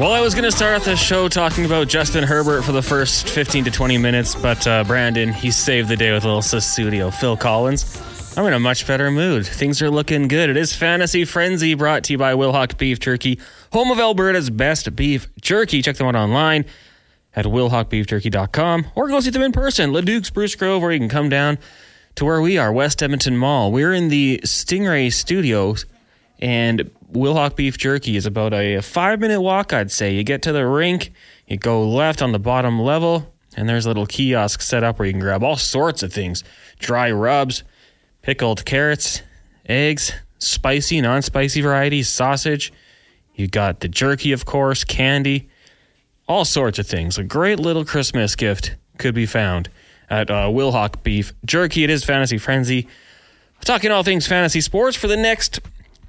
Well, I was going to start off the show talking about Justin Herbert for the first 15 to 20 minutes, but uh, Brandon, he saved the day with a little Sussudio. Phil Collins. I'm in a much better mood. Things are looking good. It is Fantasy Frenzy brought to you by Wilhauk Beef Jerky, home of Alberta's best beef jerky. Check them out online at wilhaukbeefjerky.com or go see them in person, Leduc Spruce Grove, or you can come down to where we are, West Edmonton Mall. We're in the Stingray Studios, and Wilhauk Beef Jerky is about a five minute walk, I'd say. You get to the rink, you go left on the bottom level, and there's a little kiosk set up where you can grab all sorts of things dry rubs, pickled carrots, eggs, spicy, non spicy varieties, sausage. You got the jerky, of course, candy, all sorts of things. A great little Christmas gift could be found at uh, Wilhauk Beef Jerky. It is Fantasy Frenzy. Talking all things fantasy sports for the next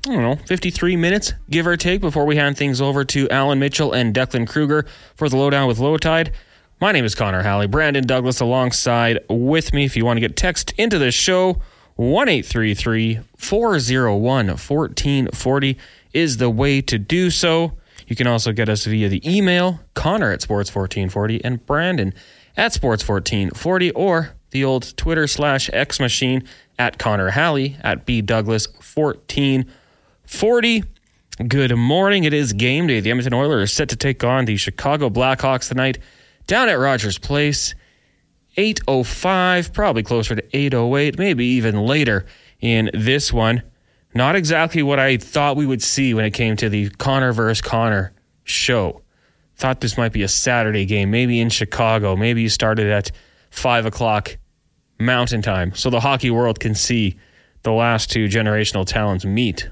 I don't know, 53 minutes, give or take, before we hand things over to Allan Mitchell and Declan Kruger for the lowdown with Lowetide. My name is Connor Halley. Brandon Douglas alongside with me. If you want to get text into the show, 1 401 1440 is the way to do so. You can also get us via the email, Connor at Sports1440 and Brandon at Sports1440 or the old Twitter slash X machine at Connor Halley at B Douglas 1440. 40. Good morning. It is game day. The Edmonton Oilers set to take on the Chicago Blackhawks tonight down at Rogers Place. 805, probably closer to 808, maybe even later in this one. Not exactly what I thought we would see when it came to the Connor versus Connor show. Thought this might be a Saturday game, maybe in Chicago. Maybe you started at 5 o'clock Mountain Time so the hockey world can see the last two generational talents meet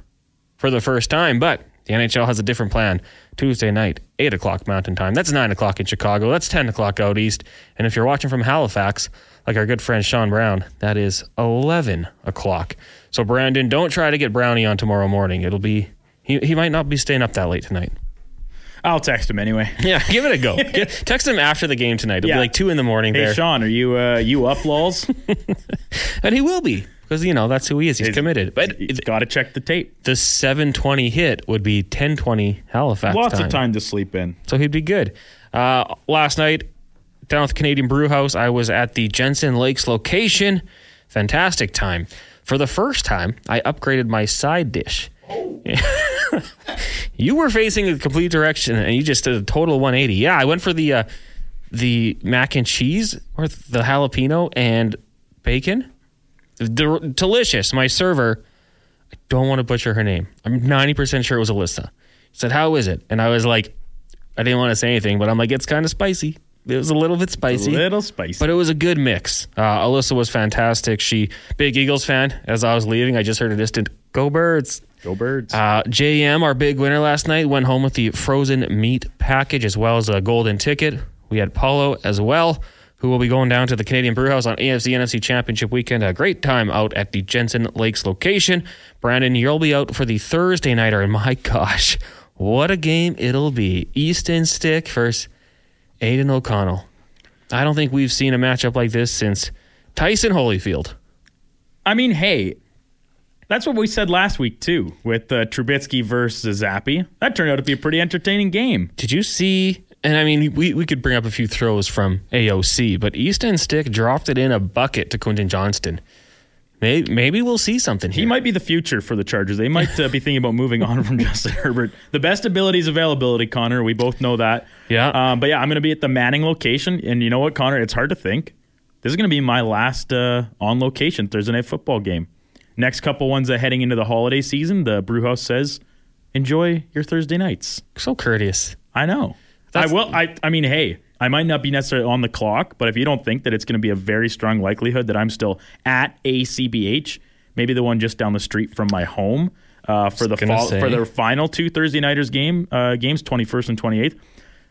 for the first time, but the NHL has a different plan. Tuesday night, 8 o'clock Mountain Time. That's 9 o'clock in Chicago. That's 10 o'clock out east. And if you're watching from Halifax, like our good friend Sean Brown, that is 11 o'clock. So, Brandon, don't try to get Brownie on tomorrow morning. It'll be, he, he might not be staying up that late tonight. I'll text him anyway. Yeah, give it a go. text him after the game tonight. It'll yeah. be like 2 in the morning hey, there. Sean, are you, uh, you up, lols? and he will be because you know that's who he is. He's, he's committed. But he's got to check the tape. The 7:20 hit would be 10:20 Halifax. Lots time. of time to sleep in. So he'd be good. Uh, last night down at the Canadian Brew House, I was at the Jensen Lakes location. Fantastic time. For the first time, I upgraded my side dish. you were facing a complete direction, and you just did a total 180. Yeah, I went for the uh, the mac and cheese or the jalapeno and bacon D- delicious. My server, I don't want to butcher her name. I'm 90% sure it was Alyssa. Said, How is it? And I was like, I didn't want to say anything, but I'm like, It's kind of spicy. It was a little bit spicy. A little spicy. But it was a good mix. Uh, Alyssa was fantastic. She, big Eagles fan. As I was leaving, I just heard a distant, Go Birds. Go Birds. Uh, JM, our big winner last night, went home with the frozen meat package as well as a golden ticket. We had Paulo as well who will be going down to the Canadian Brewhouse on AFC NFC Championship weekend. A great time out at the Jensen Lakes location. Brandon, you'll be out for the Thursday nighter, and my gosh, what a game it'll be. Easton Stick versus Aidan O'Connell. I don't think we've seen a matchup like this since Tyson Holyfield. I mean, hey, that's what we said last week too, with uh, Trubisky versus Zappe. That turned out to be a pretty entertaining game. Did you see and I mean, we, we could bring up a few throws from AOC, but Easton Stick dropped it in a bucket to Quentin Johnston. Maybe, maybe we'll see something here. He might be the future for the Chargers. They might uh, be thinking about moving on from Justin Herbert. The best ability is availability, Connor. We both know that. Yeah. Um, but yeah, I'm going to be at the Manning location. And you know what, Connor? It's hard to think. This is going to be my last uh, on location Thursday night football game. Next couple ones uh, heading into the holiday season, the Brewhouse says, enjoy your Thursday nights. So courteous. I know. That's I will. I. I mean, hey, I might not be necessarily on the clock, but if you don't think that it's going to be a very strong likelihood that I'm still at ACBH, maybe the one just down the street from my home uh, for the fall, for the final two Thursday nighters game uh, games, 21st and 28th.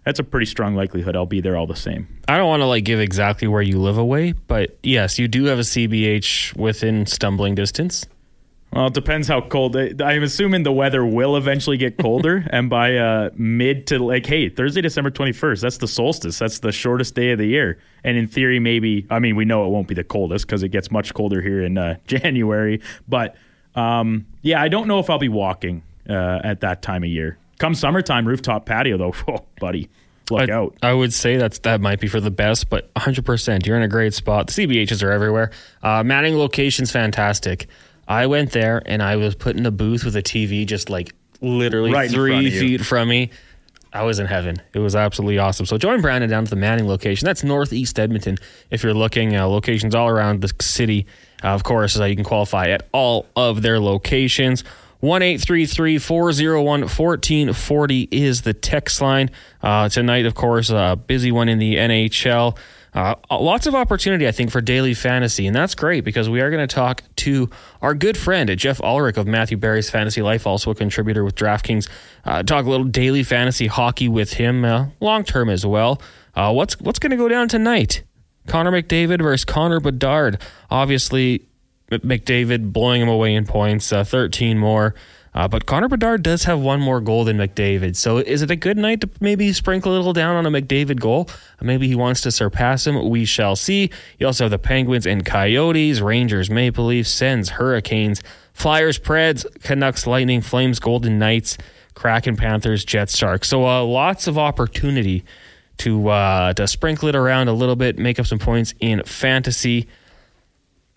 That's a pretty strong likelihood I'll be there all the same. I don't want to like give exactly where you live away, but yes, you do have a CBH within stumbling distance. Well, it depends how cold. I'm assuming the weather will eventually get colder, and by uh, mid to like, hey, Thursday, December 21st, that's the solstice. That's the shortest day of the year. And in theory, maybe, I mean, we know it won't be the coldest because it gets much colder here in uh, January. But um, yeah, I don't know if I'll be walking uh, at that time of year. come summertime, rooftop patio though, oh, buddy, look I, out. I would say that's that might be for the best, but 100%. You're in a great spot. The CBHs are everywhere. Uh, Manning location's fantastic. I went there and I was put in a booth with a TV just like literally Right three feet from me. I was in heaven. It was absolutely awesome. So join Brandon down to the Manning location. That's northeast Edmonton. If you're looking, uh, locations all around the city. Uh, of course, uh, you can qualify at all of their locations. One eight three three four zero one fourteen forty is the text line. Uh, tonight, of course, a busy one in the NHL. Uh, lots of opportunity, I think, for daily fantasy, and that's great because we are going to talk to our good friend Geoff Ulrich of Matthew Berry's Fantasy Life, also a contributor with DraftKings. Uh, talk a little daily fantasy hockey with him, uh, long term as well. Uh, what's what's going to go down tonight? Connor McDavid versus Connor Bedard. Obviously, McDavid blowing him away in points, uh, 13 more. Uh, but Connor Bedard does have one more goal than McDavid. So is it a good night to maybe sprinkle a little down on a McDavid goal? Maybe he wants to surpass him. We shall see. You also have the Penguins and Coyotes, Rangers, Maple Leafs, Sens, Hurricanes, Flyers, Preds, Canucks, Lightning, Flames, Golden Knights, Kraken, Panthers, Jets, Sharks. So uh, lots of opportunity to uh, to sprinkle it around a little bit, make up some points in fantasy.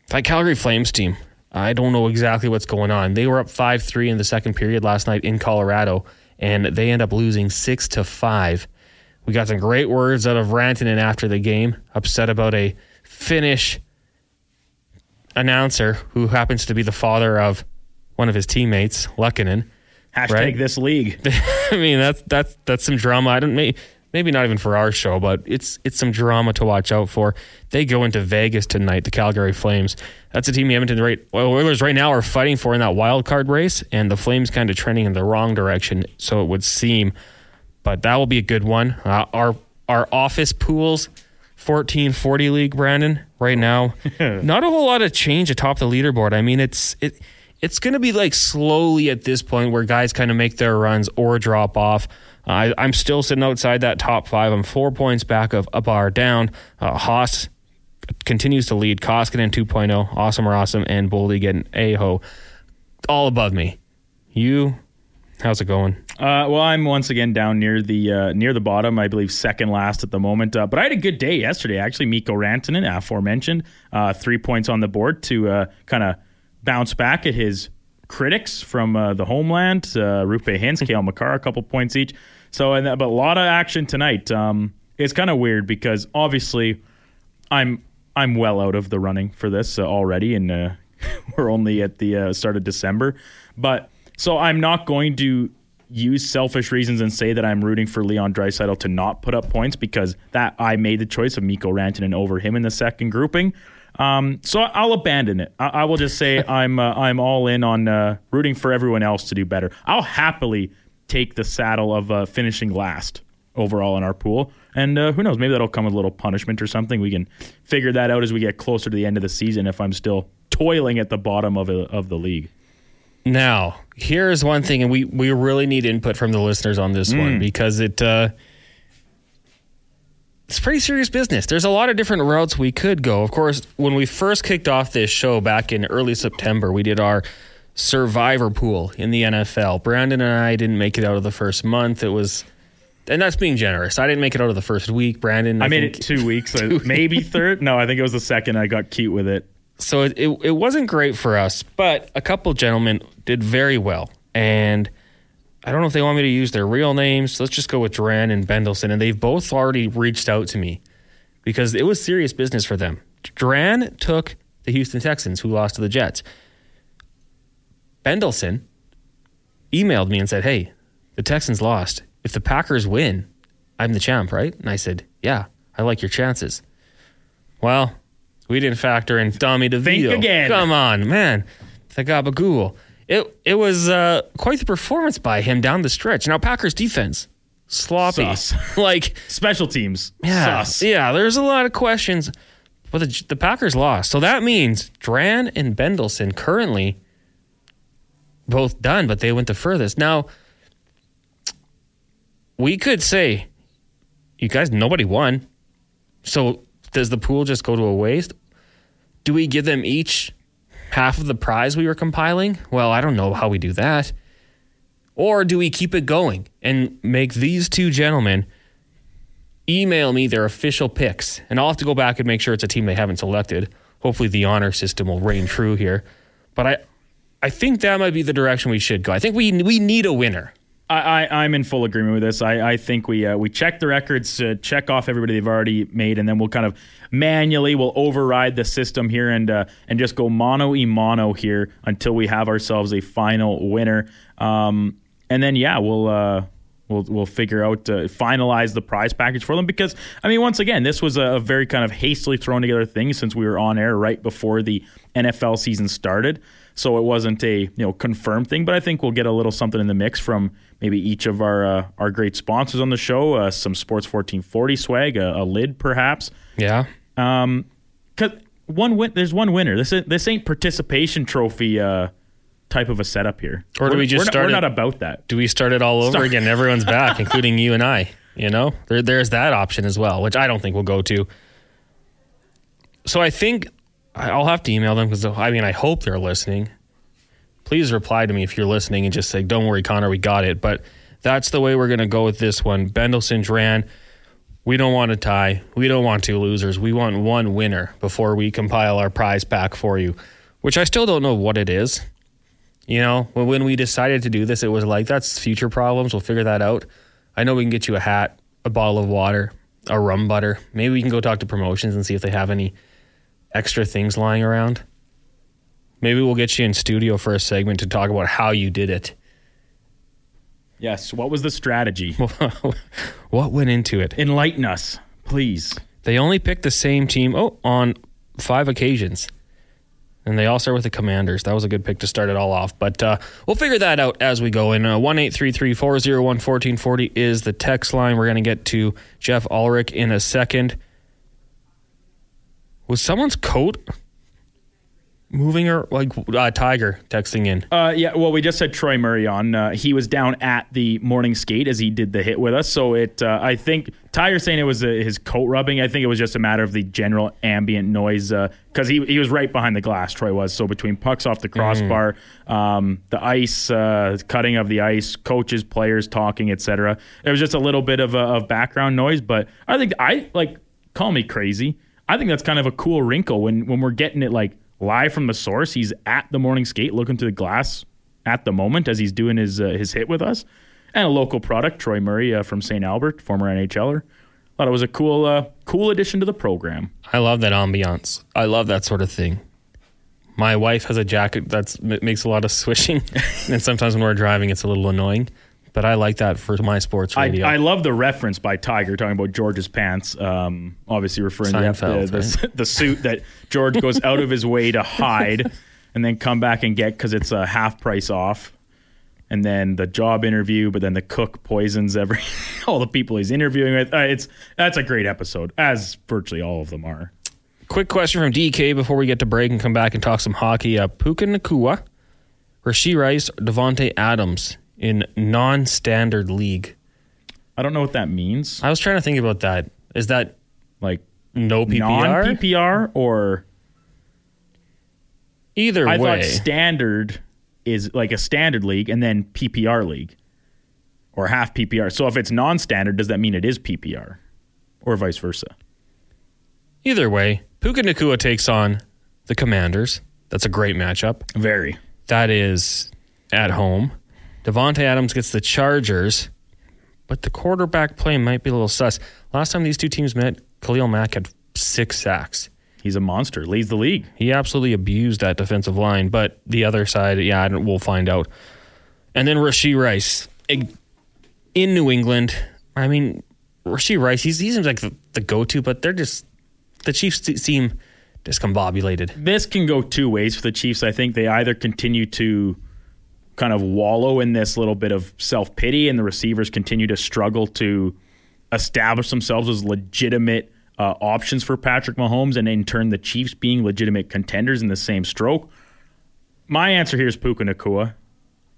That Calgary Flames team, I don't know exactly what's going on. They were up 5 3 in the second period last night in Colorado, and they end up losing 6 to 5. We got some great words out of Rantanen after the game, upset about a Finnish announcer who happens to be the father of one of his teammates, Lukkinen. Hashtag Right. this league. I mean, that's that's that's some drama. I don't maybe maybe not even for our show, but it's it's some drama to watch out for. They go into Vegas tonight, the Calgary Flames. That's a team the Edmonton right well, Oilers right now are fighting for in that wild card race, and the Flames kind of trending in the wrong direction, so it would seem. But that will be a good one. Uh, our our office pools. 1440 league Brandon right now not a whole lot of change atop the leaderboard I mean it's it it's going to be like slowly at this point where guys kind of make their runs or drop off. I, I'm still sitting outside that top five. I'm four points back of a bar down. Uh, Haas continues to lead. Koskinen 2.0, Awesome or Awesome, and Boldy getting Aho all above me. You, how's it going? Uh, well, I'm once again down near the uh, near the bottom. I believe second last at the moment. Uh, but I had a good day yesterday. Actually, Mikko Rantanen, aforementioned, uh, three points on the board to uh, kind of bounce back at his critics from uh, the homeland. Roope Hintz, Cale Makar, a couple points each. So, and, but a lot of action tonight. Um, it's kind of weird because obviously I'm I'm well out of the running for this uh, already, and uh, we're only at the uh, start of December. But so I'm not going to use selfish reasons and say that I'm rooting for Leon Draisaitl to not put up points because that I made the choice of Mikko Rantanen over him in the second grouping. Um, so I'll abandon it. I, I will just say I'm uh, I'm all in on uh, rooting for everyone else to do better. I'll happily take the saddle of uh, finishing last overall in our pool. And uh, who knows? Maybe that'll come with a little punishment or something. We can figure that out as we get closer to the end of the season. If I'm still toiling at the bottom of a, of the league. Now, here's one thing, and we, we really need input from the listeners on this one because it uh, it's pretty serious business. There's a lot of different routes we could go. Of course, when we first kicked off this show back in early September, we did our survivor pool in the NFL. Brandon and I didn't make it out of the first month. It was, and that's being generous. I didn't make it out of the first week. Brandon, I, made think- it two weeks, uh, maybe third. No, I think it was the second. I got cute with it. so it, it, it wasn't great for us, but a couple gentlemen did very well. And I don't know if they want me to use their real names. Let's just go with Duran and Bendelson. And they've both already reached out to me because it was serious business for them. Duran took the Houston Texans, who lost to the Jets. Bendelson emailed me and said, Hey, the Texans lost. If the Packers win, I'm the champ, right? And I said, Yeah, I like your chances. Well, we didn't factor in Tommy DeVito. Think again. Come on, man. The gabagool. It it was uh, quite the performance by him down the stretch. Now Packers defense sloppy. Sus. like Special teams. yeah, Sus. yeah. There's a lot of questions, but the, the Packers lost. So that means Dran and Bendelson currently both done, but they went the furthest. Now we could say, you guys, nobody won. So does the pool just go to a waste? Do we give them each half of the prize we were compiling? Well, I don't know how we do that. Or do we keep it going and make these two gentlemen email me their official picks? And I'll have to go back and make sure it's a team they haven't selected. Hopefully, the honor system will reign true here. But I, I think that might be the direction we should go. I think we we need a winner. I, am in full agreement with this. I, I think we uh, we check the records, uh, check off everybody they've already made, and then we'll kind of manually we'll override the system here and uh, and just go mono e mono here until we have ourselves a final winner. Um, and then yeah, we'll uh, we'll we'll figure out uh, finalize the prize package for them because I mean once again this was a very kind of hastily thrown together thing since we were on air right before the NFL season started. So it wasn't a you know confirmed thing, but I think we'll get a little something in the mix from maybe each of our uh, our great sponsors on the show, uh, some Sports 1440 swag, a, a lid perhaps. Yeah. Um, cause one win, there's one winner. This is, this ain't participation trophy uh, type of a setup here. Or do we're, we just we're start? Not, we're it, not about that. Do we start it all over start. again? Everyone's back, including you and I. You know, there, there's that option as well, which I don't think we'll go to. So I think I'll have to email them because I mean I hope they're listening. Please reply to me if you're listening and just say, "Don't worry, Connor, we got it." But that's the way we're going to go with this one. Bendelson ran. We don't want a tie. We don't want two losers. We want one winner before we compile our prize pack for you, which I still don't know what it is. You know, when we decided to do this, it was like, that's future problems. We'll figure that out. I know we can get you a hat, a bottle of water, a rum butter. Maybe we can go talk to promotions and see if they have any extra things lying around. Maybe we'll get you in studio for a segment to talk about how you did it. Yes. What was the strategy? what went into it? Enlighten us, please. They only picked the same team oh, on five occasions. And they all start with the Commanders. That was a good pick to start it all off. But uh, we'll figure that out as we go. And uh, 1 401 1440 is the text line. We're going to get to Geoff Ulrich in a second. Was someone's coat moving or like uh, Tiger texting in? Uh, yeah, well, we just had Troy Murray on. Uh, he was down at the morning skate as he did the hit with us. So it, uh, I think Tiger saying it was uh, his coat rubbing. I think it was just a matter of the general ambient noise because uh, he he was right behind the glass. Troy was so between pucks off the crossbar, mm. um, the ice cutting of the ice, coaches, players talking, etc. It was just a little bit of, of background noise. But I think I like call me crazy. I think that's kind of a cool wrinkle when when we're getting it like live from the source. He's at the morning skate looking through the glass at the moment as he's doing his uh, his hit with us. And a local product, Troy Murray uh, from St. Albert, former NHLer. Thought it was a cool uh, cool addition to the program. I love that ambiance. I love that sort of thing. My wife has a jacket that makes a lot of swishing, and sometimes when we're driving, it's a little annoying. But I like that for my sports radio. I, I love the reference by Tiger talking about George's pants. Um, obviously referring Seinfeld, to the, the, right? the, suit that George goes out of his way to hide and then come back and get because it's a half price off. And then the job interview, but then the cook poisons every all the people he's interviewing with. Uh, it's that's a great episode, as virtually all of them are. Quick question from DK before we get to break and come back and talk some hockey. Uh, Puka Nacua, Rashee Rice, Davante Adams in non-standard league. I don't know what that means. I was trying to think about that. Is that like no PPR? Non PPR or either I way. thought standard is like a standard league and then PPR league or half PPR. So if it's non-standard, does that mean it is PPR or vice versa? Either way, Puka Nacua takes on the Commanders. That's a great matchup. Very. That is at home. Davante Adams gets the Chargers, but the quarterback play might be a little sus. Last time these two teams met, Khalil Mack had six sacks. He's a monster, leads the league. He absolutely abused that defensive line, but the other side, yeah, we'll find out. And then Rashee Rice in New England. I mean, Rashee Rice, he's, he seems like the, the go to, but they're just, the Chiefs seem discombobulated. This can go two ways for the Chiefs. I think they either continue to kind of wallow in this little bit of self pity, and the receivers continue to struggle to establish themselves as legitimate uh, options for Patrick Mahomes, and in turn, the Chiefs being legitimate contenders in the same stroke. My answer here is Puka Nacua,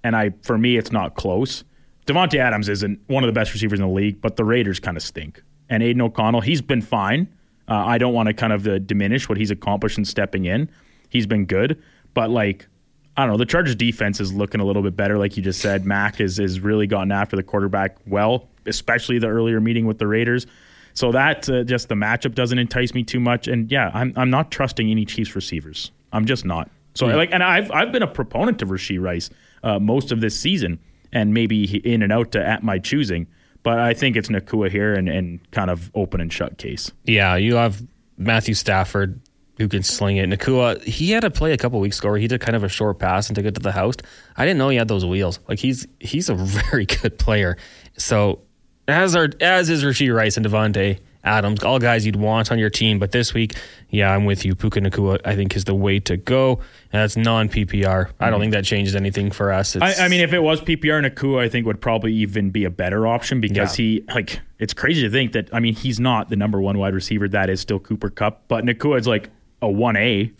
and I for me, it's not close. Davante Adams isn't one of the best receivers in the league, but the Raiders kind of stink. And Aidan O'Connell, he's been fine. Uh, I don't want to kind of uh, diminish what he's accomplished in stepping in. He's been good, but like I don't know. The Chargers defense is looking a little bit better, like you just said. Mack is is really gotten after the quarterback well, especially the earlier meeting with the Raiders. So that uh, just the matchup doesn't entice me too much. And yeah, I'm I'm not trusting any Chiefs receivers. I'm just not. So yeah. like, and I've I've been a proponent of Rashee Rice uh, most of this season, and maybe in and out to at my choosing. But I think it's Nacua here and, and kind of open and shut case. Yeah, you have Matthew Stafford who can sling it. Nacua, he had a play a couple weeks ago where he did kind of a short pass and took it to the house. I didn't know he had those wheels. Like he's he's a very good player. So as our as is Rashee Rice and Davante Adams, all guys you'd want on your team. But this week, yeah, I'm with you. Puka Nacua, I think, is the way to go. And that's non PPR. I don't mm-hmm. think that changes anything for us. I, I, mean, if it was PPR, Nacua, I think would probably even be a better option because yeah. he, like, it's crazy to think that, I mean, he's not the number one wide receiver. That is still Cooper Kupp, But Nacua is like a 1A.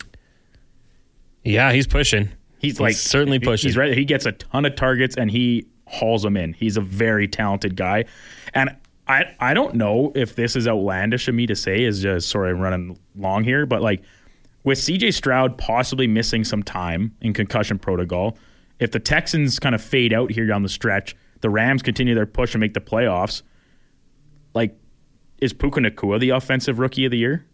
Yeah, he's pushing. He's, he's like certainly pushing. He's ready. He gets a ton of targets and he hauls them in. He's a very talented guy. And I I don't know if this is outlandish of me to say. Is just sorry I'm running long here, but like with C.J. Stroud possibly missing some time in concussion protocol, if the Texans kind of fade out here down the stretch, the Rams continue their push and make the playoffs. Like, is Puka Nacua the offensive rookie of the year?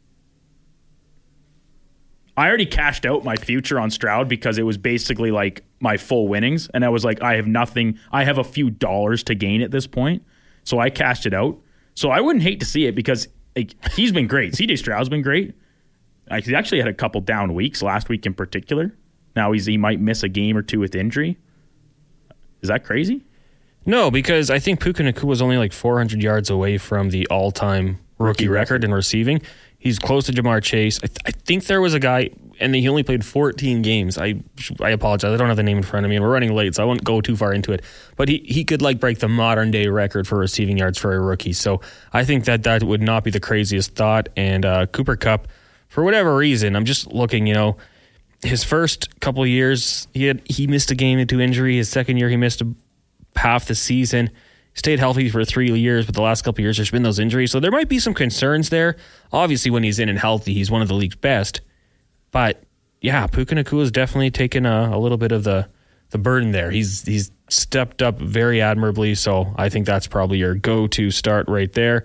I already cashed out my future on Stroud because it was basically like my full winnings, and I was like, I have nothing. I have a few dollars to gain at this point. So I cashed it out. So I wouldn't hate to see it because like, he's been great. CJ Stroud's been great. Like, he actually had a couple down weeks last week in particular. Now he's he might miss a game or two with injury. Is that crazy? No, because I think Puka Nacua was only like 400 yards away from the all-time rookie, rookie record in receiving. He's close to Ja'Marr Chase. I, th- I, think there was a guy, and he only played 14 games. I I apologize. I don't have the name in front of me, and we're running late, so I won't go too far into it. But he, he could like break the modern day record for receiving yards for a rookie. So I think that that would not be the craziest thought. And uh, Cooper Kupp, for whatever reason, I'm just looking. You know, his first couple years, he had he missed a game into injury. His second year, he missed a, half the season stayed healthy for three years, but the last couple years there's been those injuries. So there might be some concerns there. Obviously, when he's in and healthy, he's one of the league's best. But yeah, Puka Nacua has definitely taken a, a, little bit of the the burden there. He's he's stepped up very admirably. So I think that's probably your go to start right there.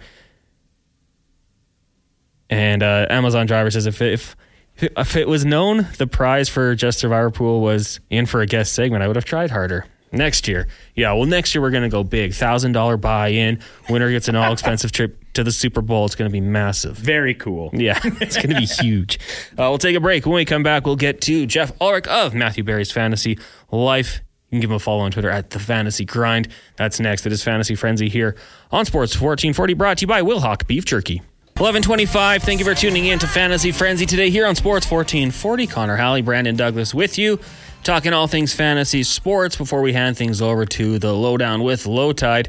And uh, Amazon driver says if, if if it was known the prize for Just Survivor Pool was in for a guest segment, I would have tried harder. Next year. Yeah, well, next year we're going to go big. $1,000 buy in. Winner gets an all expensive trip to the Super Bowl. It's going to be massive. Very cool. Yeah, it's going to be huge. Uh, we'll take a break. When we come back, we'll get to Geoff Ulrich of Matthew Berry's Fantasy Life. You can give him a follow on Twitter at the Fantasy Grind. That's next. It is Fantasy Frenzy here on Sports 1440, brought to you by Wilhauk Beef Jerky. 1125. Thank you for tuning in to Fantasy Frenzy today here on Sports 1440. Connor Halley, Brandon Douglas with you talking all things fantasy sports before we hand things over to the lowdown with Lowetide.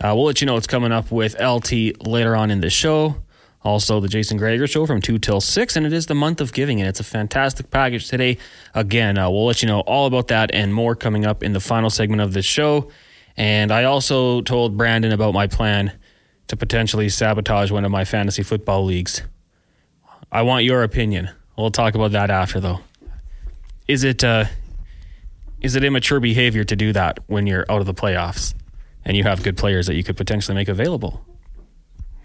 Uh, we'll let you know what's coming up with LT later on in the show. Also, the Jason Gregor show from 2 till 6, and it is the month of giving, and it's a fantastic package today. Again, uh, we'll let you know all about that and more coming up in the final segment of the show. And I also told Brandon about my plan to potentially sabotage one of my fantasy football leagues. I want your opinion. We'll talk about that after, though. Is it uh, is it immature behavior to do that when you're out of the playoffs and you have good players that you could potentially make available?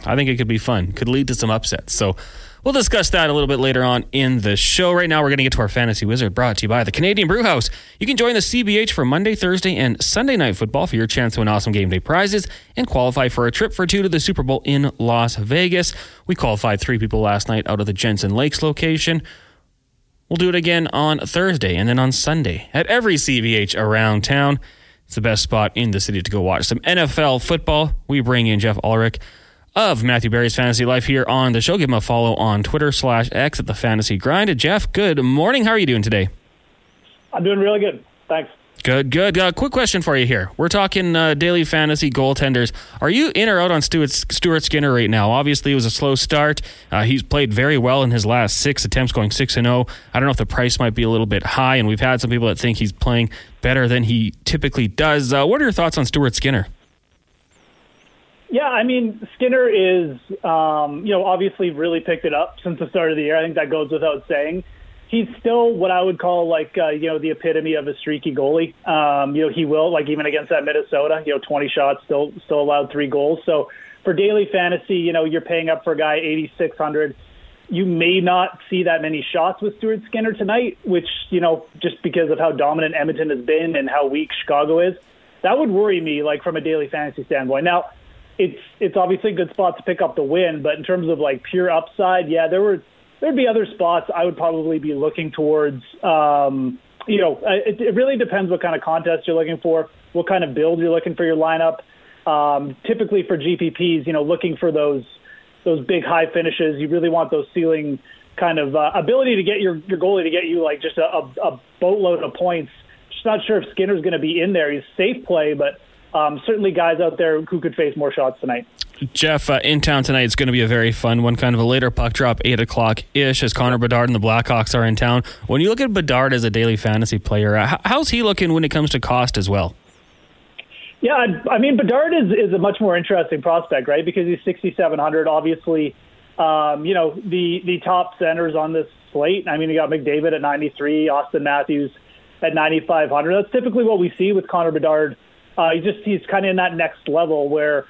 I think it could be fun. Could lead to some upsets. So we'll discuss that a little bit later on in the show. Right now, we're going to get to our fantasy wizard brought to you by the Canadian Brew House. You can join the CBH for Monday, Thursday, and Sunday night football for your chance to win awesome game day prizes and qualify for a trip for two to the Super Bowl in Las Vegas. We qualified three people last night out of the Jensen Lakes location. We'll do it again on Thursday and then on Sunday at every CBH around town. It's the best spot in the city to go watch some NFL football. We bring in Geoff Ulrich of Matthew Berry's Fantasy Life here on the show. Give him a follow on Twitter slash X at the Fantasy Grind. Geoff, good morning. How are you doing today? I'm doing really good. Thanks. Good, good. Uh, quick question for you here. We're talking uh, daily fantasy goaltenders. Are you in or out on Stuart, Stuart Skinner right now? Obviously, it was a slow start. Uh, he's played very well in his last six attempts, going six and zero. Oh. I don't know if the price might be a little bit high, and we've had some people that think he's playing better than he typically does. Uh, what are your thoughts on Stuart Skinner? Yeah, I mean, Skinner is, um, you know, obviously really picked it up since the start of the year. I think that goes without saying he's still what I would call like uh, you know the epitome of a streaky goalie. Um, you know he will like even against that Minnesota, you know 20 shots, still still allowed three goals. So for daily fantasy, you know you're paying up for a guy 8600. You may not see that many shots with Stuart Skinner tonight, which you know just because of how dominant Edmonton has been and how weak Chicago is, that would worry me like from a daily fantasy standpoint. Now. It's it's obviously a good spot to pick up the win, but in terms of like pure upside, yeah, there were there'd be other spots I would probably be looking towards. Um, you know, it, it really depends what kind of contest you're looking for, what kind of build you're looking for your lineup. Um, typically for GPPs, you know, looking for those those big high finishes, you really want those ceiling kind of uh, ability to get your your goalie to get you like just a, a boatload of points. Just not sure if Skinner's going to be in there. He's safe play, but um, certainly guys out there who could face more shots tonight. Geoff, uh, in town tonight, it's going to be a very fun one, kind of a later puck drop, 8 o'clock ish, as Connor Bedard and the Blackhawks are in town. When you look at Bedard as a daily fantasy player, uh, how's he looking when it comes to cost as well? Yeah, I mean, Bedard is, is a much more interesting prospect, right? Because he's 6,700. Obviously, um, you know, the, the top centers on this slate. I mean, you got McDavid at 93, Auston Matthews at 9,500. That's typically what we see with Connor Bedard. Uh, he just he's kind of in that next level where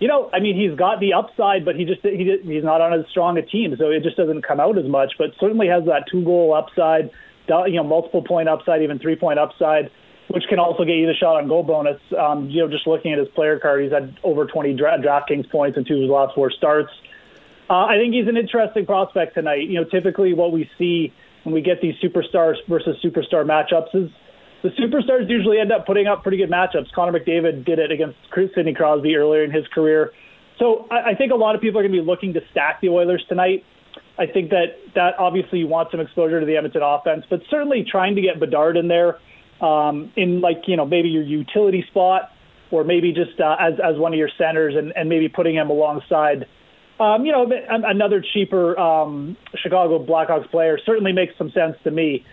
you know, I mean, he's got the upside, but he just he, he's not on as strong a team, so it just doesn't come out as much. But certainly has that two goal upside, you know, multiple point upside, even three point upside, which can also get you the shot on goal bonus. Um, you know, just looking at his player card, he's had over 20 dra- DraftKings points in two of his last four starts. Uh, I think he's an interesting prospect tonight. You know, typically what we see when we get these superstars versus superstar matchups is the superstars usually end up putting up pretty good matchups. Connor McDavid did it against Sidney Crosby earlier in his career. So I, I think a lot of people are going to be looking to stack the Oilers tonight. I think that that obviously you want some exposure to the Edmonton offense, but certainly trying to get Bedard in there um, in like you know maybe your utility spot or maybe just uh, as as one of your centers and, and maybe putting him alongside um, you know another cheaper um, Chicago Blackhawks player certainly makes some sense to me.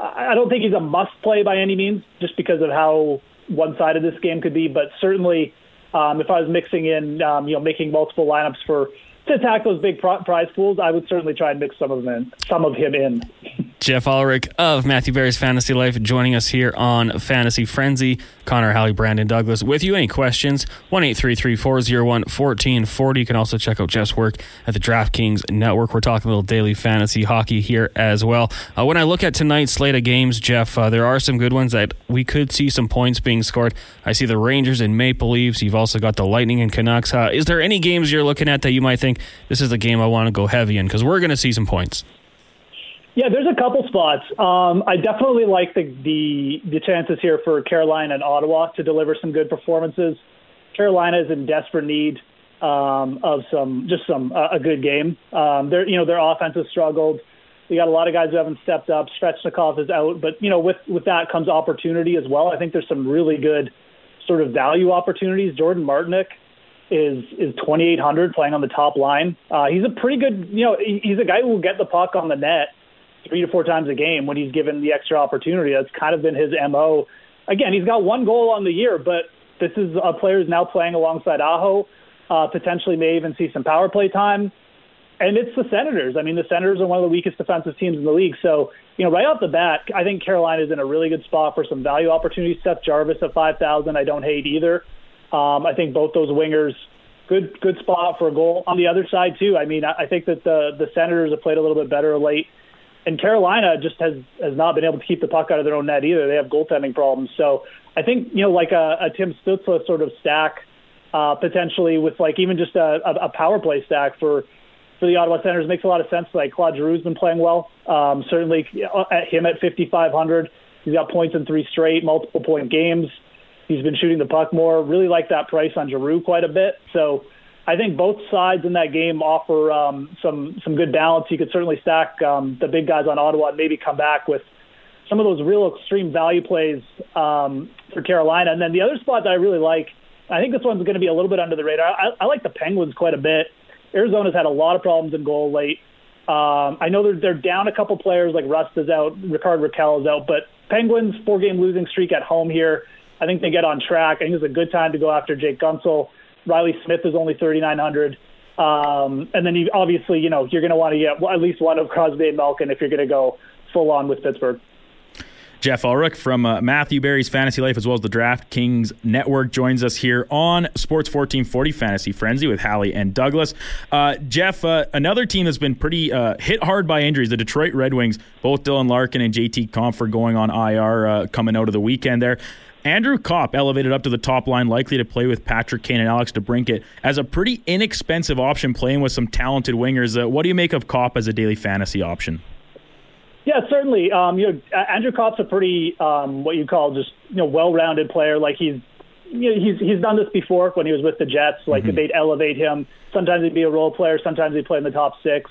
I don't think he's a must play by any means, just because of how one sided this game could be. But certainly, um, if I was mixing in, um, you know, making multiple lineups for to attack those big prize pools, I would certainly try and mix some of them in, some of him in. Geoff Ulrich of Matthew Berry's Fantasy Life joining us here on Fantasy Frenzy. Connor Halley, Brandon Douglas with you. Any questions? 1 401 1440. You can also check out Geoff's work at the DraftKings Network. We're talking a little daily fantasy hockey here as well. Uh, when I look at tonight's slate of games, Geoff, uh, there are some good ones that we could see some points being scored. I see the Rangers and Maple Leafs. You've also got the Lightning and Canucks. Uh, is there any games you're looking at that you might think this is the game I want to go heavy in? Because we're going to see some points. Yeah, there's a couple spots. Um, I definitely like the, the the chances here for Carolina and Ottawa to deliver some good performances. Carolina is in desperate need um, of some just some uh, a good game. Um, their you know their offense has struggled. You got a lot of guys who haven't stepped up. Svechnikov is out, but you know with with that comes opportunity as well. I think there's some really good sort of value opportunities. Jordan Martinook is is 2800 playing on the top line. Uh, he's a pretty good you know he's a guy who will get the puck on the net three to four times a game when he's given the extra opportunity. That's kind of been his MO. Again, he's got one goal on the year, but this is a player who's now playing alongside Aho. Uh, potentially may even see some power play time. And it's the Senators. I mean, the Senators are one of the weakest defensive teams in the league. So, you know, right off the bat, I think Carolina is in a really good spot for some value opportunities. Seth Jarvis at 5,000, I don't hate either. Um, I think both those wingers, good good spot for a goal. On the other side, too, I mean, I think that the, the Senators have played a little bit better late and Carolina just has has not been able to keep the puck out of their own net either. They have goaltending problems. So I think you know like a, a Tim Stützle sort of stack uh, potentially with like even just a, a, a power play stack for for the Ottawa Senators makes a lot of sense. Like Claude Giroux's been playing well. Um, certainly uh, at him at 5,500, he's got points in three straight, multiple point games. He's been shooting the puck more. Really like that price on Giroux quite a bit. So I think both sides in that game offer um, some some good balance. You could certainly stack um, the big guys on Ottawa and maybe come back with some of those real extreme value plays um, for Carolina. And then the other spot that I really like, I think this one's going to be a little bit under the radar. I, I like the Penguins quite a bit. Arizona's had a lot of problems in goal late. Um, I know they're they're down a couple players like Rust is out, Rickard Rakell is out, but Penguins four game losing streak at home here. I think they get on track. I think it's a good time to go after Jake Guentzel. Reilly Smith is only 3,900. Um, and then you, obviously, you know, you're going to want to get at least one of Crosby and Malkin if you're going to go full on with Pittsburgh. Geoff Ulrich from uh, Matthew Berry's Fantasy Life as well as the DraftKings Network joins us here on Sports 1440 Fantasy Frenzy with Halley and Douglas. Uh, Geoff, uh, another team that's been pretty uh, hit hard by injuries, the Detroit Red Wings, both Dylan Larkin and JT Compher going on IR uh, coming out of the weekend there. Andrew Copp elevated up to the top line, likely to play with Patrick Kane and Alex DeBrincat as a pretty inexpensive option playing with some talented wingers. Uh, what do you make of Copp as a daily fantasy option? Yeah, certainly. Um, you know, Andrew Copp's a pretty um, what you call just you know well-rounded player. Like he's you know, he's he's done this before when he was with the Jets. Like mm-hmm. they'd elevate him. Sometimes he'd be a role player. Sometimes he'd play in the top six.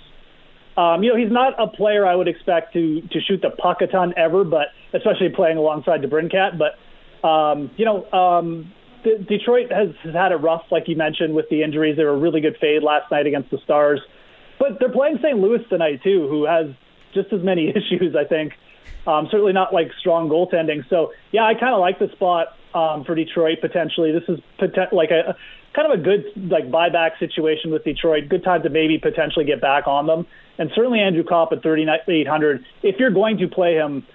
Um, you know, he's not a player I would expect to to shoot the puck a ton ever, but especially playing alongside DeBrincat. But um, you know, um, D- Detroit has, has had it rough, like you mentioned, with the injuries. They were a really good fade last night against the Stars, but they're playing St. Louis tonight too, who has just as many issues, I think. Um, certainly not like strong goaltending. So yeah, I kind of like the spot um, for Detroit potentially. This is poten- like a, a kind of a good like buyback situation with Detroit. Good time to maybe potentially get back on them. And certainly Andrew Copp at 3,800. If you're going to play him,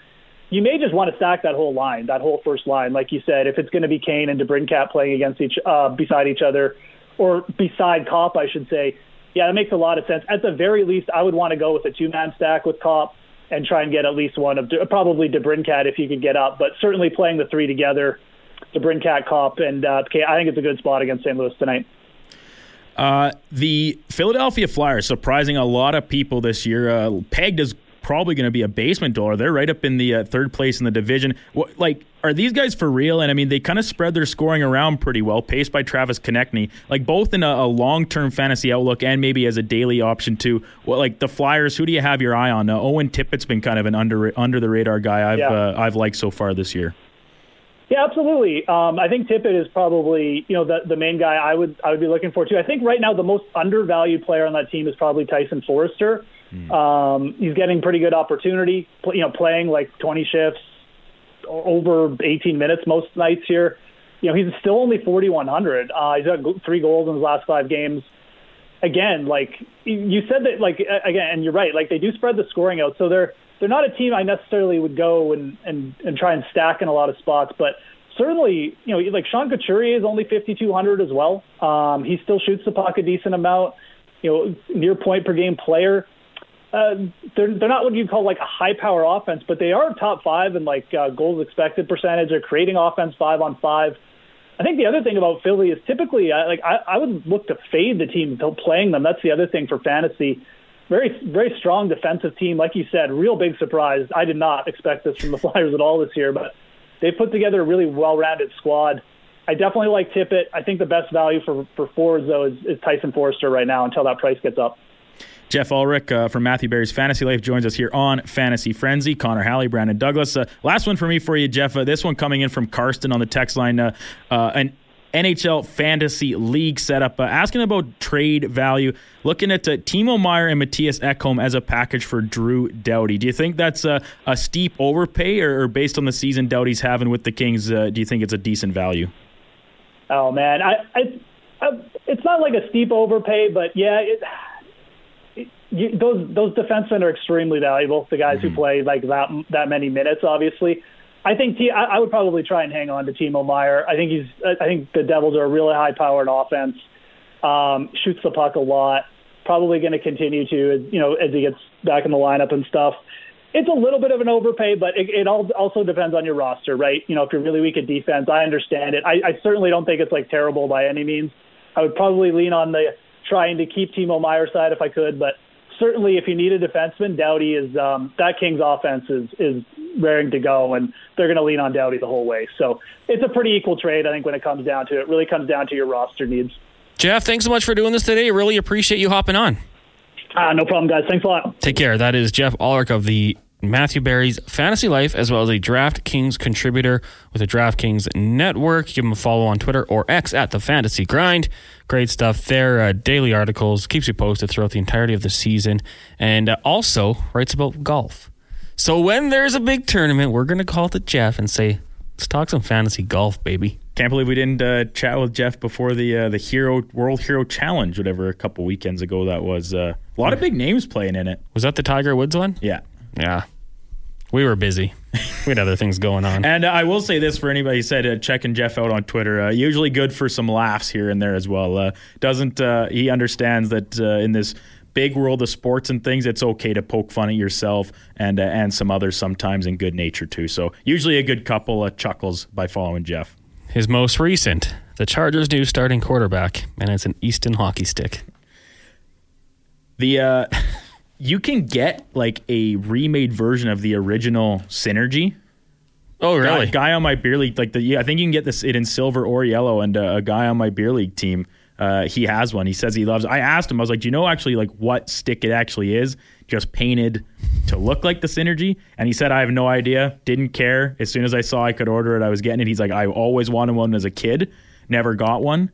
you may just want to stack that whole line, that whole first line, like you said. If it's going to be Kane and DeBrincat playing against each uh, beside each other, or beside Copp, I should say, yeah, that makes a lot of sense. At the very least, I would want to go with a two man stack with Copp and try and get at least one of probably DeBrincat if you could get up, but certainly playing the three together, DeBrincat, Copp, and uh, I think it's a good spot against St. Louis tonight. Uh, the Philadelphia Flyers surprising a lot of people this year, uh, pegged as probably going to be a basement door. They're right up in the uh, third place in the division. What, like, are these guys for real? And I mean, they kind of spread their scoring around pretty well, paced by Travis Konecny. Like both in a, a long-term fantasy outlook and maybe as a daily option too. Well, like the Flyers, who do you have your eye on? Uh, Owen Tippett's been kind of an under under the radar guy I've yeah. uh, I've liked so far this year. Yeah, absolutely. Um, I think Tippett is probably you know the the main guy I would I would be looking for too. I think right now the most undervalued player on that team is probably Tyson Foerster. Mm. Um, he's getting pretty good opportunity, you know, playing like 20 shifts over 18 minutes most nights here. You know, he's still only 4,100. Uh, he's got three goals in his last five games. Again, like you said that, like again, and you're right. Like they do spread the scoring out, so they're they're not a team I necessarily would go and and and try and stack in a lot of spots, but certainly, you know, like Sean Couturier is only 5,200 as well. Um, he still shoots the puck a decent amount. You know, near point per game player uh, they're they're not what you call like a high power offense, but they are top five in like uh, goals expected percentage. They're creating offense five on five. I think the other thing about Philly is typically uh, like I, I would look to fade the team playing them. That's the other thing for fantasy. Very very strong defensive team, like you said. Real big surprise. I did not expect this from the Flyers at all this year, but they put together a really well rounded squad. I definitely like Tippett. I think the best value for for forwards though is, is Tyson Foerster right now until that price gets up. Geoff Ulrich uh, from Matthew Berry's Fantasy Life joins us here on Fantasy Frenzy. Connor Halley, Brandon Douglas. Uh, last one for me for you, Geoff. Uh, this one coming in from Karsten on the text line. Uh, uh, an NHL Fantasy League setup, uh, asking about trade value. Looking at Timo Meier and Mattias Ekholm as a package for Drew Doughty. Do you think that's a, a steep overpay, or, or, based on the season Doughty's having with the Kings, do you think it's a decent value? Oh man, I, I, I it's not like a steep overpay, but yeah. It, you, those those defensemen are extremely valuable. The guys mm-hmm. who play like that that many minutes, obviously. I think T, I, I would probably try and hang on to Timo Meier. I think he's. I think the Devils are a really high-powered offense. Um, shoots the puck a lot. Probably going to continue to, you know, as he gets back in the lineup and stuff. It's a little bit of an overpay, but it, it all also depends on your roster, right? You know, if you're really weak at defense, I understand it. I, I certainly don't think it's like terrible by any means. I would probably lean on the trying to keep Timo Meier side if I could, but certainly if you need a defenseman, Doughty is um, that Kings offense is is raring to go, and they're going to lean on Doughty the whole way. So it's a pretty equal trade, I think, when it comes down to it. it really comes down to your roster needs. Geoff, thanks so much for doing this today. Really appreciate you hopping on. Uh, no problem, guys. Thanks a lot. Take care. That is Geoff Ulrich of the Matthew Berry's Fantasy Life, as well as a DraftKings contributor with the DraftKings Network. Give him a follow on Twitter or X at the Fantasy Grind. Great stuff there. Uh, daily articles, keeps you posted throughout the entirety of the season, and uh, also writes about golf. So when there's a big tournament, we're going to call to Geoff and say, let's talk some fantasy golf, baby. Can't believe we didn't uh, chat with Geoff before the uh, the Hero World Hero Challenge, whatever a couple weekends ago that was. Uh, a lot of big names playing in it. Was that the Tiger Woods one? Yeah. Yeah. We were busy. We had other things going on. And uh, I will say this for anybody who said uh, checking Geoff out on Twitter. Uh, usually good for some laughs here and there as well. Uh, doesn't uh, he understands that uh, in this big world of sports and things, it's okay to poke fun at yourself and and some others sometimes in good nature too. So usually a good couple of chuckles by following Geoff. His most recent, the Chargers' new starting quarterback, and it's an Easton hockey stick. The you can get like a remade version of the original Synergy. Oh, really? Guy, guy on my beer league, like the yeah, I think you can get this it in silver or yellow, and uh, a guy on my beer league team, uh, he has one. He says he loves. I asked him, I was like, do you know actually like what stick it actually is? Just painted to look like the Synergy, and he said I have no idea. Didn't care. As soon as I saw I could order it, I was getting it. He's like, I always wanted one as a kid, never got one,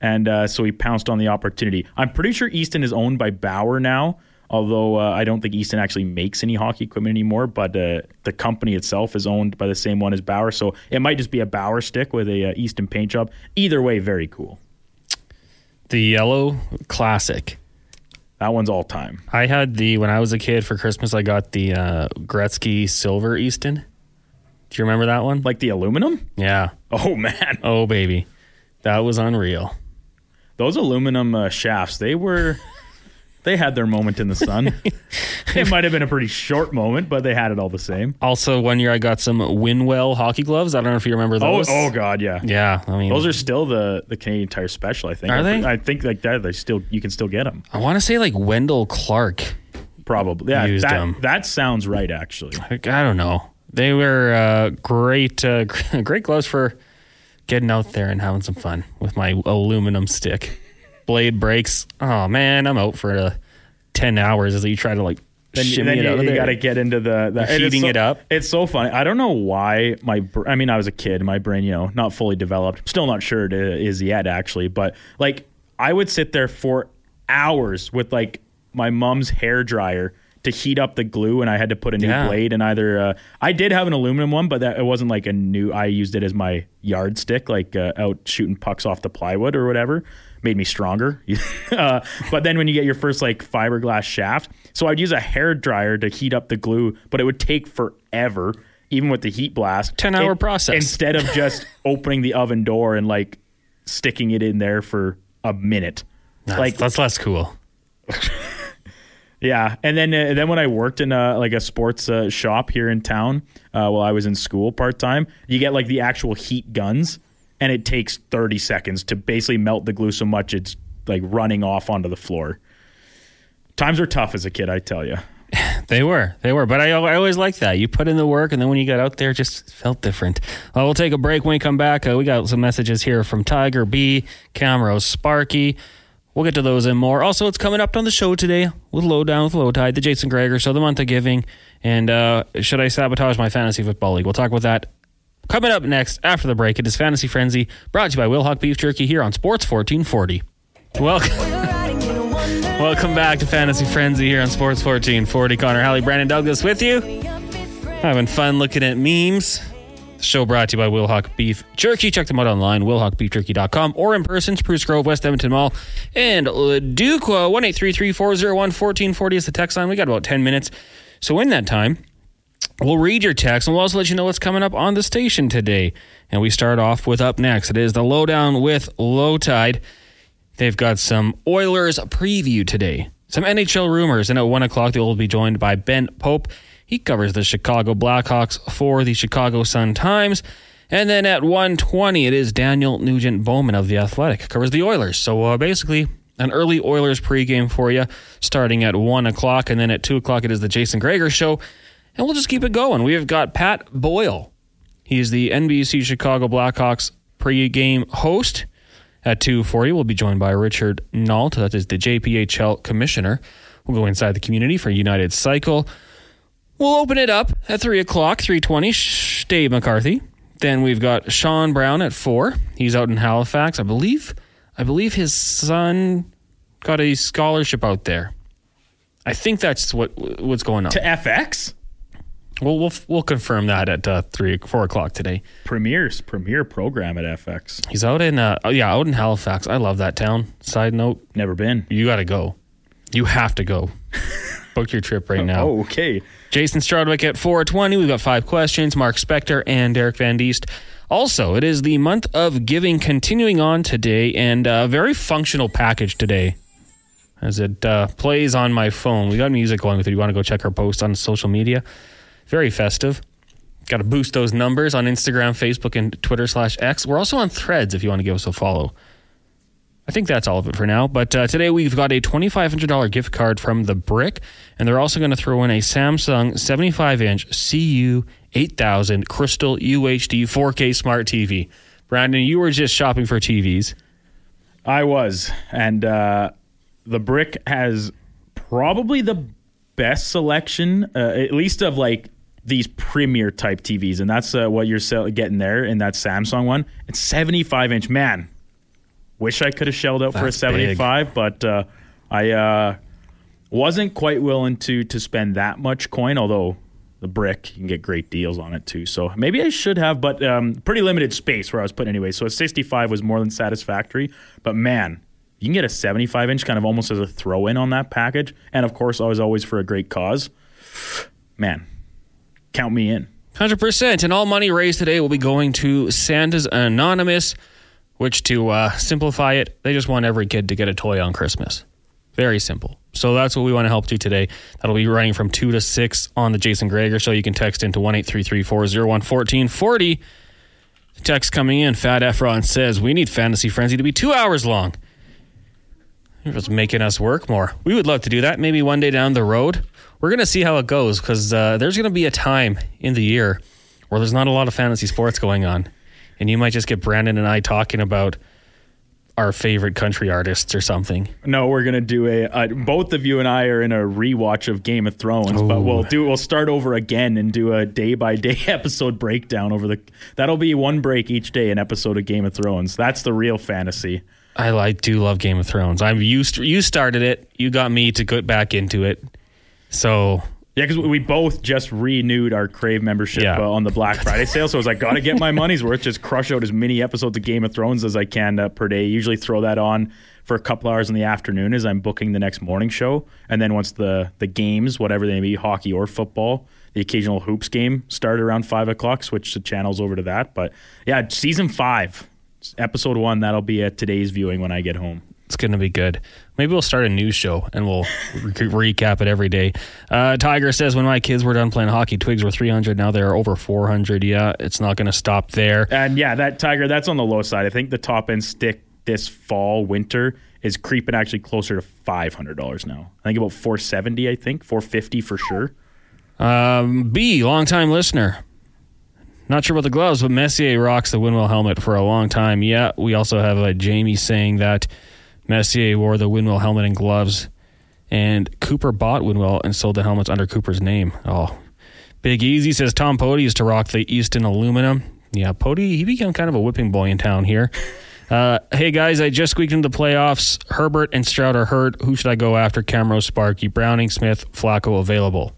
and uh, so he pounced on the opportunity. I'm pretty sure Easton is owned by Bauer now although uh, I don't think Easton actually makes any hockey equipment anymore. But uh, the company itself is owned by the same one as Bauer, so it might just be a Bauer stick with a uh, Easton paint job. Either way, very cool. The yellow classic. That one's all time. I had the when I was a kid for Christmas. I got the uh, Gretzky silver Easton. Do you remember that one? Like the aluminum? Yeah. Oh man. Oh baby, that was unreal. Those aluminum uh, shafts, they were they had their moment in the sun. it might have been a pretty short moment, but they had it all the same. Also, one year I got some Winwell hockey gloves. I don't know if you remember Oh, those. oh God, yeah. yeah. I mean, Those are still the the Canadian Tire Special. I think. Are they? I think like that. They still you can still get them. I want to say like Wendell Clark. Probably. Yeah. Used that, them. that sounds right. Actually. Like, I don't know. They were uh, great, uh, great gloves for getting out there and having some fun with my aluminum stick. Blade breaks. Oh man, I'm out for uh, ten hours as you try to like Then, shimmy then it you, out you got to get into the, the You're and it's heating so- it up. It's so funny. I don't know why my. br- I mean, I was a kid. My brain, you know, not fully developed. Still not sure it is yet, actually. But like, I would sit there for hours with like my mom's hair dryer to heat up the glue, and I had to put a new Yeah. blade. And either uh, I did have an aluminum one, but that it wasn't like a new. I used it as my yardstick, like uh, out shooting pucks off the plywood or whatever. Made me stronger. uh, but then when you get your first like fiberglass shaft, so I'd use a hair dryer to heat up the glue, but it would take forever, even with the heat blast. 10-hour It- process. Instead of just opening the oven door and like sticking it in there for a minute. That's, like that's less cool. yeah, and then uh, then when I worked in a, like a sports uh, shop here in town uh, while I was in school part time, you get like the actual heat guns, and it takes thirty seconds to basically melt the glue so much it's like running off onto the floor. Times were tough as a kid, I tell you. They were, they were, but I, I always liked that. You put in the work, and then when you got out there, it just felt different. Well, we'll take a break. When we come back, uh, we got some messages here from Tiger B, Camero, Sparky. We'll get to those and more. Also, it's coming up on the show today with Lowdown with Lowetide, the Jason Gregor show, the month of giving, and uh, should I sabotage my fantasy football league? We'll talk about that coming up next after the break. It is Fantasy Frenzy, brought to you by Wilhauk Beef Jerky here on Sports 1440. Welcome. Welcome back to Fantasy Frenzy here on Sports 1440. Connor Halley, Brandon Douglas with you. Having fun looking at memes. The show brought to you by Wilhauk Beef Jerky. Check them out online, wilhaukbeefjerky.com, or in person, Spruce Grove, West Edmonton Mall, and Leduc. 1 1440 is the text line. We got about 10 minutes. So in that time, We'll read your text and we'll also let you know what's coming up on the station today. And we start off with up next. It is the lowdown with Lowetide. They've got some Oilers preview today, some NHL rumors, and at one o'clock they will be joined by Ben Pope. He covers the Chicago Blackhawks for the Chicago Sun Times. And then at 1.20, it is Daniel Nugent Bowman of The Athletic, covers the Oilers. So uh, basically, an early Oilers pregame for you, starting at 1 o'clock. And then at 2 o'clock, it is the Jason Gregor Show. And we'll just keep it going. We've got Pat Boyle. He's the NBC Chicago Blackhawks pregame host. At 2.40, we'll be joined by Richard Nault. That is the JPHL commissioner. We'll go inside the community for United Cycle. We'll open it up at 3 o'clock, 3.20, Sh- Dave McCarthy. Then we've got Sean Brown at 4. He's out in Halifax. I believe I believe his son got a scholarship out there. I think that's what what's going on. To FX? We'll we'll, we'll confirm that at uh, three four o'clock today. Premier's premier program at FX. He's out in uh, oh, yeah out in Halifax. I love that town. Side note, Never been. you got to go. You have to go. book your trip right now. Oh, okay. Jason Strudwick at 420. We've got five questions. Mark Spector and Derek Van Diest. Also, it is the month of giving continuing on today, and a very functional package today as it uh, plays on my phone. We got music going with it. You want to go check our post on social media? Very festive. Got to boost those numbers on Instagram, Facebook, and Twitter slash X. We're also on Threads if you want to give us a follow. I think that's all of it for now. But uh, today we've got a $2,500 gift card from The Brick, and they're also going to throw in a Samsung 75 inch CU 8000 Crystal UHD 4K Smart TV. Brandon, you were just shopping for TVs. I was. And uh, The Brick has probably the best selection, uh, at least of like these premier type TVs. And that's uh, what you're getting there in that Samsung one. It's 75 inch. Man, Wish I could have shelled out That's for a 75, big. but uh, I uh, wasn't quite willing to to spend that much coin. Although the brick, you can get great deals on it too. So maybe I should have, but um, pretty limited space where I was putting anyway. So a 65 was more than satisfactory. But man, you can get a 75 inch kind of almost as a throw in on that package. And of course, I was always for a great cause. Man, count me in. 100%. And all money raised today will be going to Santa's Anonymous which to uh, simplify it, they just want every kid to get a toy on Christmas. Very simple. So that's what we want to help do today. That'll be running from 2 to 6 on the Jason Gregor Show. You can text into 1 1440 The text coming in, Fat Efron says, We need Fantasy Frenzy to be two hours long. You're making us work more. We would love to do that. Maybe one day down the road. We're going to see how it goes because uh, there's going to be a time in the year where there's not a lot of fantasy sports going on and you might just get Brandon and I talking about our favorite country artists or something. No, we're gonna do a. Uh, both of you and I are in a rewatch of Game of Thrones, Ooh. but we'll do. We'll start over again and do a day by day episode breakdown over the. That'll be one break each day, an episode of Game of Thrones. That's the real fantasy. I like do love Game of Thrones. I'm used. You started it. You got me to get back into it. So yeah, because we both just renewed our Crave membership yeah. uh, on the Black Friday sale, so I was like, gotta get my money's worth. Just crush out as many episodes of Game of Thrones as I can uh, per day. Usually throw that on for a couple hours in the afternoon as I'm booking the next morning show, and then once the the games, whatever they may be, hockey or football, the occasional hoops game start around five o'clock. Switch the channels over to that. But yeah, season five, episode one, that'll be at today's viewing when I get home. It's going to be good. Maybe we'll start a news show and we'll re- recap it every day. Uh, Tiger says, when my kids were done playing hockey, twigs were 300. Now they're over 400. Yeah, it's not going to stop there. And yeah, that Tiger, that's on the low side. I think the top end stick this fall, winter is creeping actually closer to $500 now. I think about 470, I think, 450 for sure. Um, B, longtime listener. Not sure about the gloves, but Messier rocks the Winwell helmet for a long time. Yeah, we also have a Jamie saying that Messier wore the Winwell helmet and gloves, and Cooper bought Winwell and sold the helmets under Cooper's name. Oh, Big Easy says Tom Poti used to rock the Easton aluminum. Yeah, Poti, he became kind of a whipping boy in town here. Uh, hey guys, I just squeaked into the playoffs. Herbert and Stroud are hurt. Who should I go after? Camero, Sparky, Browning, Smith, Flacco available.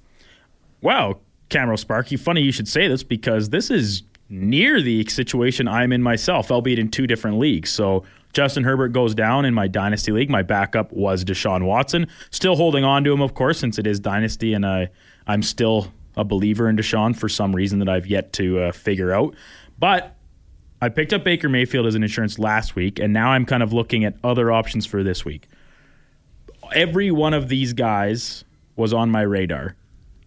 Wow, Camero, Sparky. Funny you should say this because this is near the situation I'm in myself, albeit in two different leagues. So Justin Herbert goes down in my dynasty league. My backup was Deshaun Watson. Still holding on to him, of course, since it is dynasty, and I I'm still a believer in Deshaun for some reason that I've yet to uh, figure out. But I picked up Baker Mayfield as an insurance last week, and now I'm kind of looking at other options for this week. Every one of these guys was on my radar.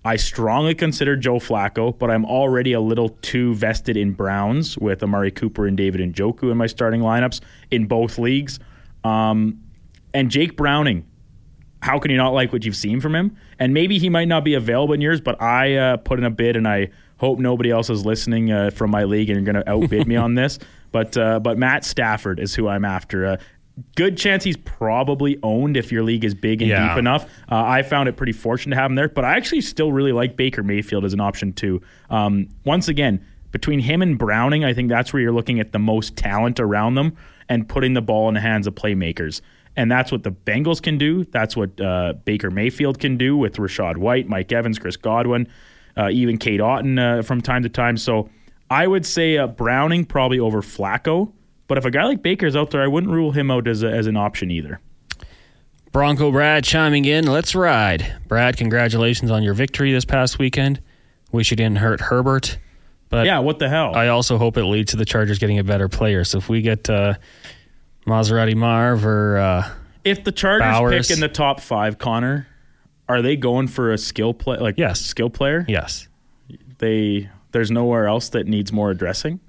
I strongly consider Joe Flacco, but I'm already a little too vested in Browns with Amari Cooper and David and Njoku in my starting lineups in both leagues. Um, and Jake Browning, how can you not like what you've seen from him? And maybe he might not be available in yours, but I uh, put in a bid, and I hope nobody else is listening uh, from my league and you're going to outbid me on this. But uh, but Matt Stafford is who I'm after. Good chance he's probably owned if your league is big and yeah. deep enough. Uh, I found it pretty fortunate to have him there, but I actually still really like Baker Mayfield as an option too. Um, once again, between him and Browning, I think that's where you're looking at the most talent around them and putting the ball in the hands of playmakers. And that's what the Bengals can do. That's what uh, Baker Mayfield can do with Rachaad White, Mike Evans, Chris Godwin, uh, even Cade Otton uh, from time to time. So I would say uh, Browning probably over Flacco. But if a guy like Baker's out there, I wouldn't rule him out as, a, as an option either. Bronco Brad chiming in. Let's ride. Brad, congratulations on your victory this past weekend. Wish you didn't hurt Herbert. But yeah, what the hell? I also hope it leads to the Chargers getting a better player. So if we get uh, Maserati Marv or. Uh, if the Chargers Bowers. pick in the top five, Connor, are they going for a skill play like Yes. skill player? yes. They there's nowhere else that needs more addressing.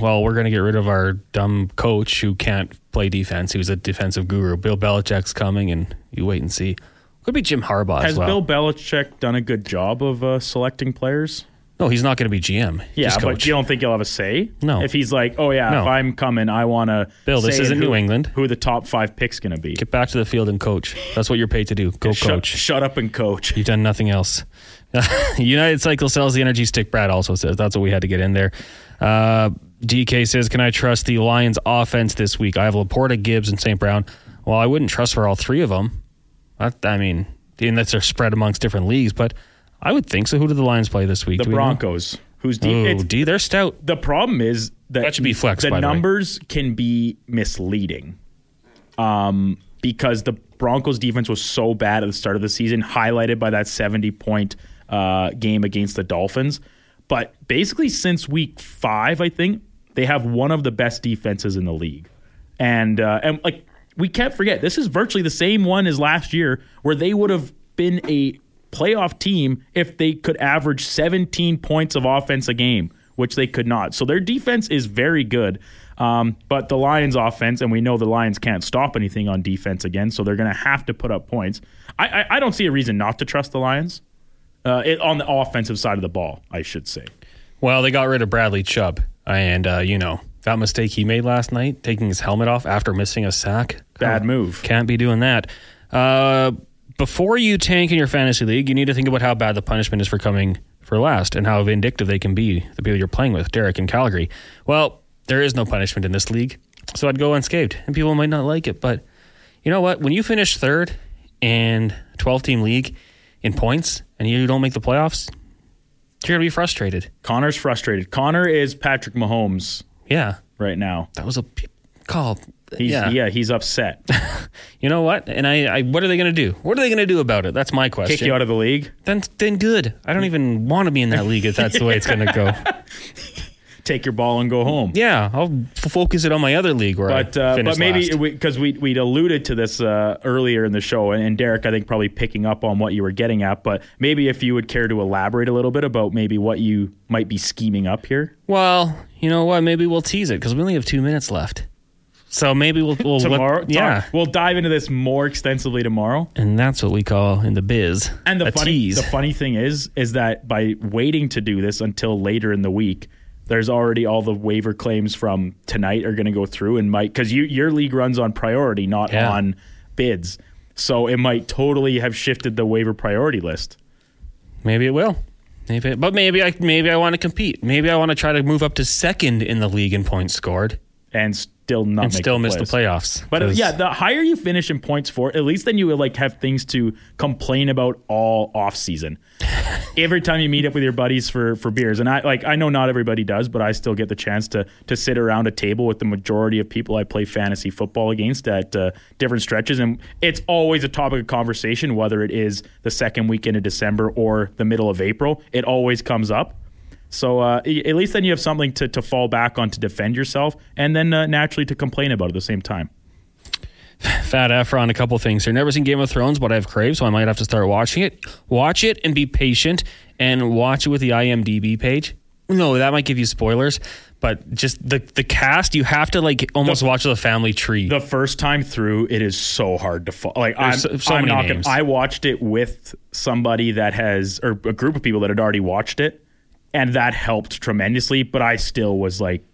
Well, we're going to get rid of our dumb coach who can't play defense. Who's a defensive guru. Bill Belichick's coming, and you wait and see. Could be Jim Harbaugh Has as well. Bill Belichick done a good job of uh, selecting players? no, he's not going to be GM. Yeah, but you don't think he'll have a say? No. If he's like, oh yeah, No. if I'm coming, I want to. Bill, this isn't New England. Who the top five picks going to be? Get back to the field and coach. That's what you're paid to do. Go shut, coach. Shut up and coach. You've done nothing else. United Cycle sells the Synergy stick. Brad also says that's what we had to get in there. Uh, DK says, "Can I trust the Lions' offense this week? I have LaPorta, Gibbs, and St. Brown. Well, I wouldn't trust for all three of them. I, I mean, unless they're spread amongst different leagues, but I would think so. Who do the Lions play this week? The we know? Broncos, who's D? Oh, D, they're stout. the problem is that, That should be flex, The the way. numbers can be misleading, um, because the Broncos' defense was so bad at the start of the season, highlighted by that seventy-point uh, game against the Dolphins. But basically, since week five, I think they have one of the best defenses in the league, and uh, and like we can't forget, this is virtually the same one as last year, where they would have been a playoff team if they could average 17 points of offense a game, which they could not. So their defense is very good. Um, but the Lions' offense, and we know the Lions can't stop anything on defense again, so they're going to have to put up points. I, I, I don't see a reason not to trust the Lions uh, it, on the offensive side of the ball, I should say. Well, they got rid of Bradley Chubb, and uh, you know that mistake he made last night, taking his helmet off after missing a sack. Bad Oh, move. Can't be doing that. Uh, before you tank in your fantasy league, you need to think about how bad the punishment is for coming for last and how vindictive they can be, the people you're playing with, Derek in Calgary. Well, there is no punishment in this league, so I'd go unscathed. And people might not like it, but you know what? When you finish third in 12 team league in points and you don't make the playoffs, you're to be frustrated. Connor's frustrated. Connor is Patrick Mahomes Yeah, right now. that was a p- call. He's, yeah. yeah. he's upset. You know what? And I, I, what are they going to do? What are they going to do about it? That's my question. Kick you out of the league. then, then good. I don't even want to be in that league if that's the way it's going to go. Take your ball and go home. Yeah, I'll f- focus it on my other league where But uh, but maybe because we, we'd alluded to this uh, earlier in the show, and, and Derek, I think probably picking up on what you were getting at. But maybe if you would care to elaborate a little bit about maybe what you might be scheming up here well, you know what? Maybe we'll tease it because we only have two minutes left. So maybe we'll, we'll let- tomorrow. yeah, Talk- we'll dive into this more extensively tomorrow. and that's what we call in the biz And the a funny tease. the funny thing is is that by waiting to do this until later in the week, there's already all the waiver claims from tonight are going to go through and might because you your league runs on priority, not Yeah. on bids. So it might totally have shifted the waiver priority list. Maybe it will. Maybe, but maybe I maybe I want to compete. Maybe I want to try to move up to second in the league in points scored and still not and still the miss the playoffs. But uh, 'Cause- yeah, the higher you finish in points for, at least then you like have things to complain about all off season. Every time you meet up with your buddies for for beers, and I like I know not everybody does, but I still get the chance to to sit around a table with the majority of people I play fantasy football against at uh, different stretches, and it's always a topic of conversation, whether it is the second weekend of December or the middle of April. It always comes up. So uh, at least then you have something to, to fall back on to defend yourself, and then uh, naturally to complain about at the same time. Fat Efron, a couple things here. Never seen Game of Thrones, but I have crave, so I might have to start watching it. Watch it and be patient, and watch it with the IMDb page. No, that might give you spoilers, but just the the cast, you have to like almost The- watch the family tree. The first time through, it is so hard to follow. Like I'm, so- so I'm many not gonna-. I watched it with somebody that has, or a group of people that had already watched it, and that helped tremendously. But I still was like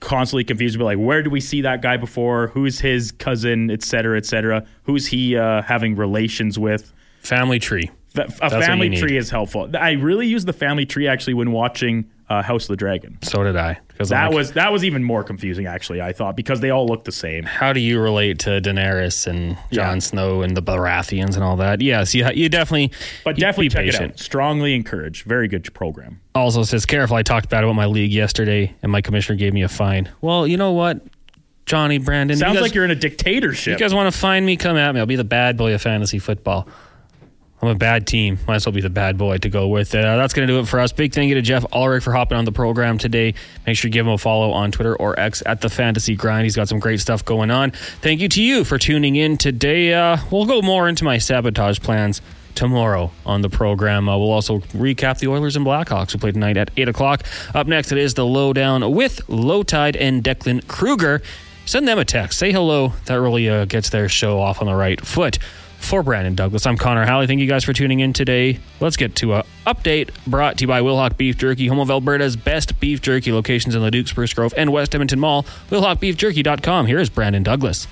constantly confused. But like, where do we see that guy before? Who's his cousin, et cetera, et cetera? Who's he uh, having relations with? family tree. A you family tree is helpful. I really use the family tree actually when watching uh, House of the Dragon. So did I. Because That was that was even more confusing actually. I thought because they all look the same. how do you relate to Daenerys and Jon Yeah. Snow and the Baratheons and all that? Yes, you, you definitely. But you definitely check patient. it out. Strongly encourage. Very good program. Also says, careful. I talked bad about my league yesterday, and my commissioner gave me a fine. Well, you know what? Johnny Brandon. Sounds you guys, like you're in a dictatorship. You guys want to find me? Come at me. I'll be the bad boy of fantasy football. I'm a bad team. Might as well be the bad boy to go with. Uh, that's going to do it for us. Big thank you to Geoff Ulrich for hopping on the program today. Make sure you give him a follow on Twitter or X at the Fantasy Grind. He's got some great stuff going on. Thank you to you for tuning in today. Uh, we'll go more into my sabotage plans tomorrow on the program. Uh, we'll also recap the Oilers and Blackhawks who played tonight at 8 o'clock. Up next, it is the lowdown with Lowetide and Declan Kruger. Send them a text. Say hello. That really uh, gets their show off on the right foot. For Brandon Douglas, I'm Connor Halley. Thank you guys for tuning in today. Let's get to a update brought to you by Wilhauk Beef Jerky, home of Alberta's best beef jerky locations in Leduc, Spruce Grove, and West Edmonton Mall. WilhaukBeefJerky.com. Here is Brandon Douglas.